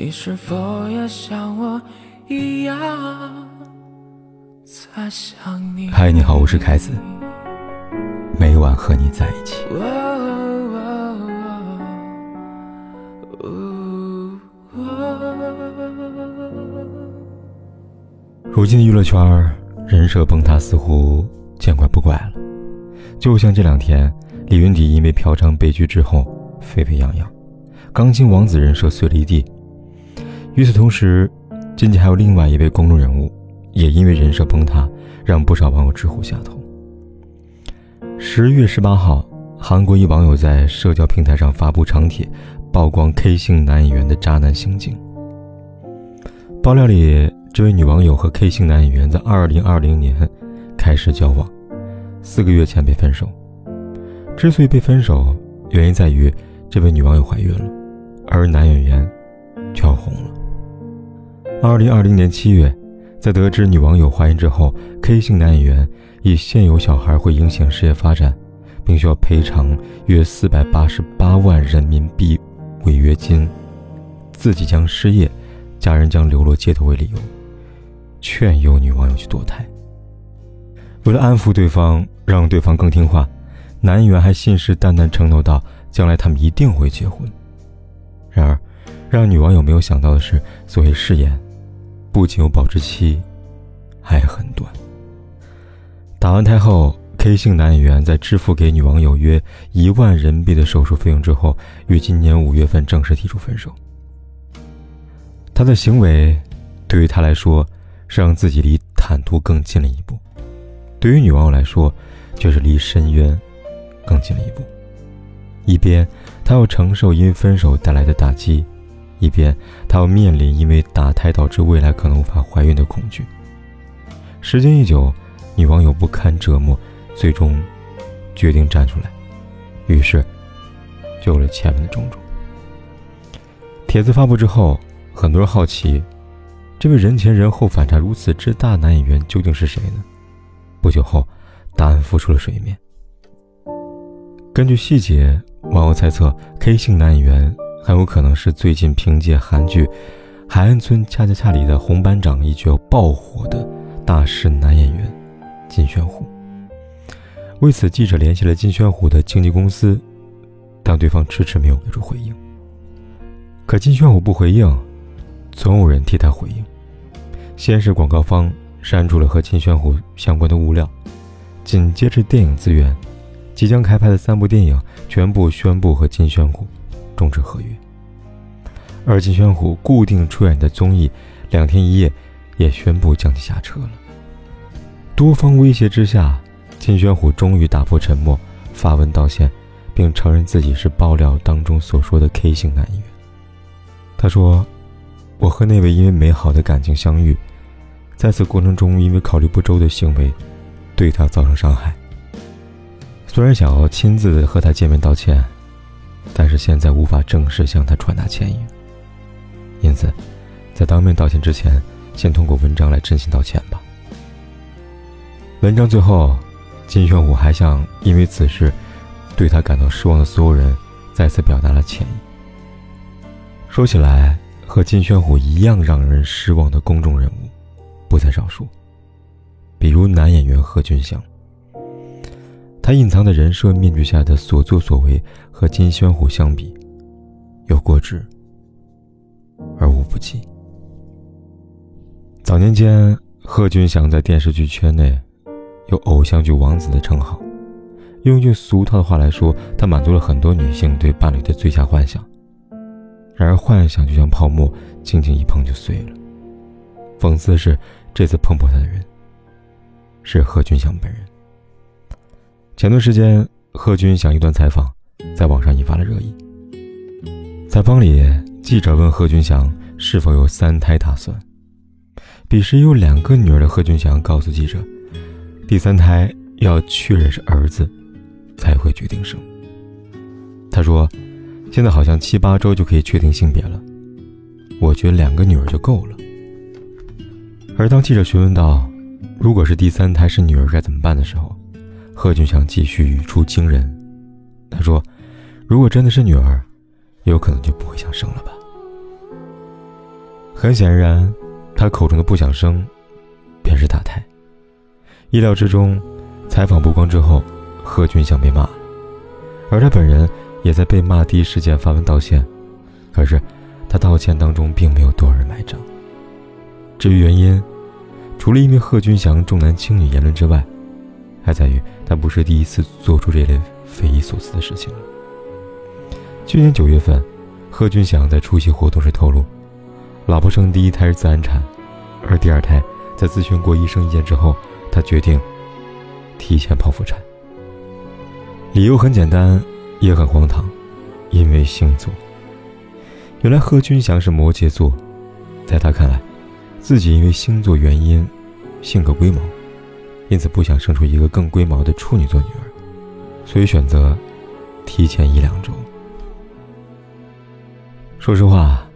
你是否也像我一样在想你？嗨，你好，我是凯子，每晚和你在一起。如今的娱乐圈人设崩塌似乎见怪不怪了，就像这两天李云迪因为嫖娼被拘之后沸沸扬扬，钢琴王子人设碎了一地。与此同时，近期还有另外一位公众人物，也因为人设崩塌，让不少网友直呼下头。十月十八号，韩国一网友在社交平台上发布长帖，曝光 K 姓男演员的渣男行径。爆料里，这位女网友和 K 姓男演员在二零二零年开始交往，四个月前被分手。之所以被分手，原因在于这位女网友怀孕了，而男演员却要红了。二零二零年七月，在得知女网友怀孕之后，K 姓男演员以现有小孩会影响事业发展，并需要赔偿约四百八十八万人民币违约金，自己将失业，家人将流落街头为理由，劝诱女网友去堕胎。为了安抚对方，让对方更听话，男演员还信誓旦旦承诺道，将来他们一定会结婚。然而，让女网友没有想到的是，所谓誓言。不仅有保质期，还很短。打完胎后，K 姓男演员在支付给女网友约一万人民币的手术费用之后，于今年五月份正式提出分手。他的行为对于他来说是让自己离坦途更近了一步，对于女网友来说却是离深渊更近了一步。一边，他要承受因分手带来的打击。一边，她要面临因为打胎导致未来可能无法怀孕的恐惧。时间一久，女网友不堪折磨，最终决定站出来，于是就有了前面的种种。帖子发布之后，很多人好奇，这位人前人后反差如此之大男演员究竟是谁呢？不久后，答案浮出了水面。根据细节，网友猜测，K 姓男演员。很有可能是最近凭借韩剧《海岸村恰恰恰》里的红班长一角爆火的大势男演员金宣虎。为此，记者联系了金宣虎的经纪公司，但对方迟迟没有给出回应。可金宣虎不回应，总有人替他回应。先是广告方删除了和金宣虎相关的物料，紧接着电影资源，即将开拍的三部电影全部宣布和金宣虎。终止合约，而金宣虎固定出演的综艺《两天一夜》也宣布将其下车了。多方威胁之下，金宣虎终于打破沉默，发文道歉，并承认自己是爆料当中所说的 K 姓男演员。他说：“我和那位因为美好的感情相遇，在此过程中因为考虑不周的行为，对他造成伤害。虽然想要亲自和他见面道歉。”但是现在无法正式向他传达歉意，因此，在当面道歉之前，先通过文章来真心道歉吧。文章最后，金宣虎还向因为此事对他感到失望的所有人再次表达了歉意。说起来，和金宣虎一样让人失望的公众人物不在少数，比如男演员贺军翔。他隐藏的人设面具下的所作所为，和金宣虎相比，有过之而无不及。早年间，贺军翔在电视剧圈内有“偶像剧王子”的称号。用一句俗套的话来说，他满足了很多女性对伴侣的最佳幻想。然而，幻想就像泡沫，轻轻一碰就碎了。讽刺的是，这次碰破他的人是贺军翔本人。前段时间，贺军翔一段采访在网上引发了热议。采访里，记者问贺军翔是否有三胎打算。彼时有两个女儿的贺军翔告诉记者，第三胎要确认是儿子，才会决定生。他说：“现在好像七八周就可以确定性别了，我觉得两个女儿就够了。”而当记者询问到，如果是第三胎是女儿该怎么办的时候，贺军翔继续语出惊人，他说：“如果真的是女儿，有可能就不会想生了吧。”很显然，他口中的不想生，便是打胎。意料之中，采访曝光之后，贺军翔被骂了，而他本人也在被骂第一时间发文道歉。可是，他道歉当中并没有多少人买账。至于原因，除了因为贺军翔重男轻女言论之外，还在于他不是第一次做出这类匪夷所思的事情了。去年九月份，贺军翔在出席活动时透露，老婆生第一胎是自然产，而第二胎在咨询过医生意见之后，他决定提前剖腹产。理由很简单，也很荒唐，因为星座。原来贺军翔是摩羯座，在他看来，自己因为星座原因，性格龟毛，因此不想生出一个更龟毛的处女座女儿，所以选择提前一两周。说实话，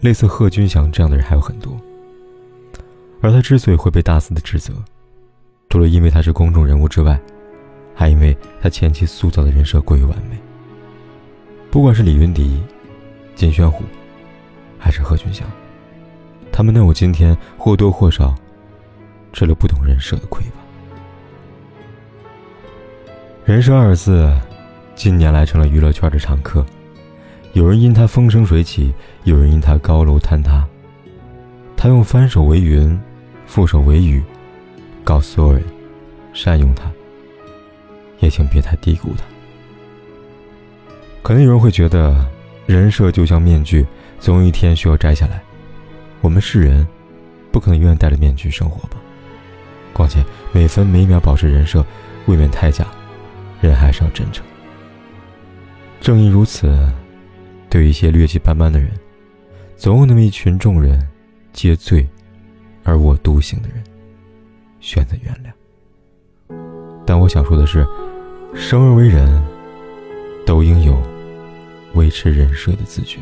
类似贺军翔这样的人还有很多。而他之所以会被大肆的指责，除了因为他是公众人物之外，还因为他前期塑造的人设过于完美。不管是李云迪、金宣虎，还是贺军翔，他们能有今天，或多或少吃了不懂人设的亏吧。人设二字，近年来成了娱乐圈的常客。有人因他风生水起，有人因他高楼坍塌。他用翻手为云，覆手为雨，告诉所有人：善用他，也请别太低估他。可能有人会觉得，人设就像面具，总有一天需要摘下来。我们是人，不可能永远戴着面具生活吧？况且每分每秒保持人设，未免太假。人还是要真诚。正因如此。对一些劣迹斑斑的人，总有那么一群众人，皆醉而我独醒的人，选择原谅。但我想说的是，生而为人，都应有维持人设的自觉。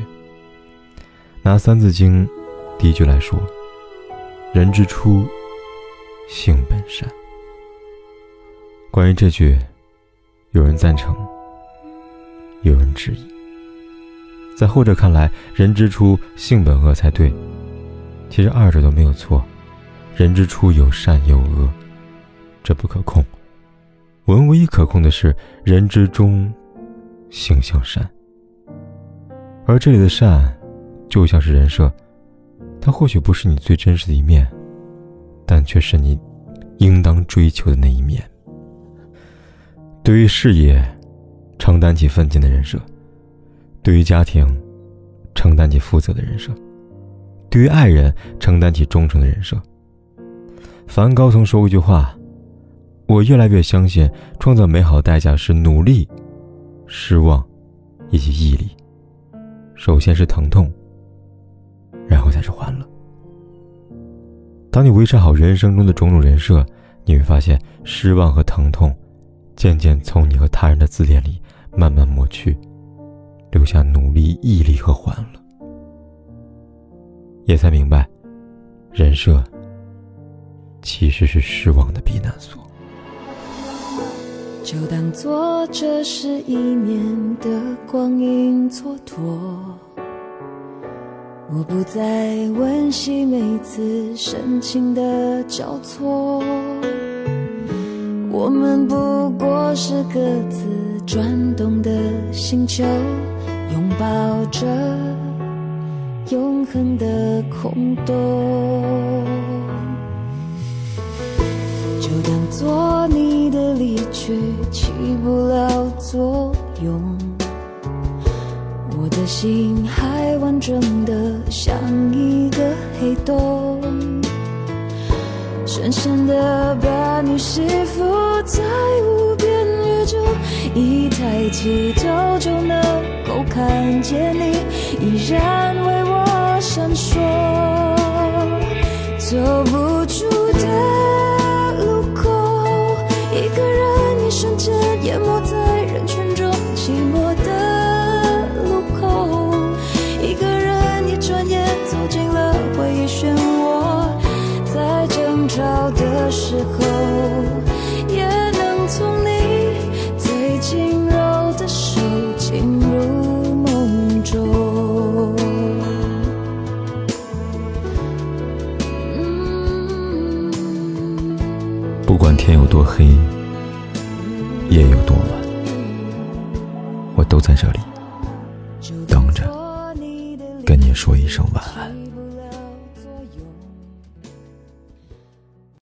拿《三字经》第一句来说：“人之初，性本善。”关于这句，有人赞成，有人质疑。在后者看来，人之初性本恶才对。其实二者都没有错，人之初有善有恶，这不可控。我们唯一可控的是人之中性向善。而这里的善，就像是人设，它或许不是你最真实的一面，但却是你应当追求的那一面。对于事业，承担起奋进的人设。对于家庭，承担起负责的人设；对于爱人，承担起忠诚的人设。梵高曾说过一句话：“我越来越相信，创造美好的代价是努力、失望，以及毅力。首先是疼痛，然后才是欢乐。当你维持好人生中的种种人设，你会发现，失望和疼痛渐渐从你和他人的字典里慢慢抹去。”留下努力、毅力和欢乐，也才明白，人设其实是失望的避难所。就当做这是一年的光阴蹉跎，我不再温习每次深情的交错，我们不过是各自转动的星球。拥抱着永恒的空洞，就当做你的离去起不了作用。我的心还完整的像一个黑洞，深深的把你吸附在无边宇宙，一抬起头就能够。看见你依然为我闪烁，之后也能从你最轻柔的手进入梦中。不管天有多黑夜有多晚我都在这里等着跟你说一声晚安。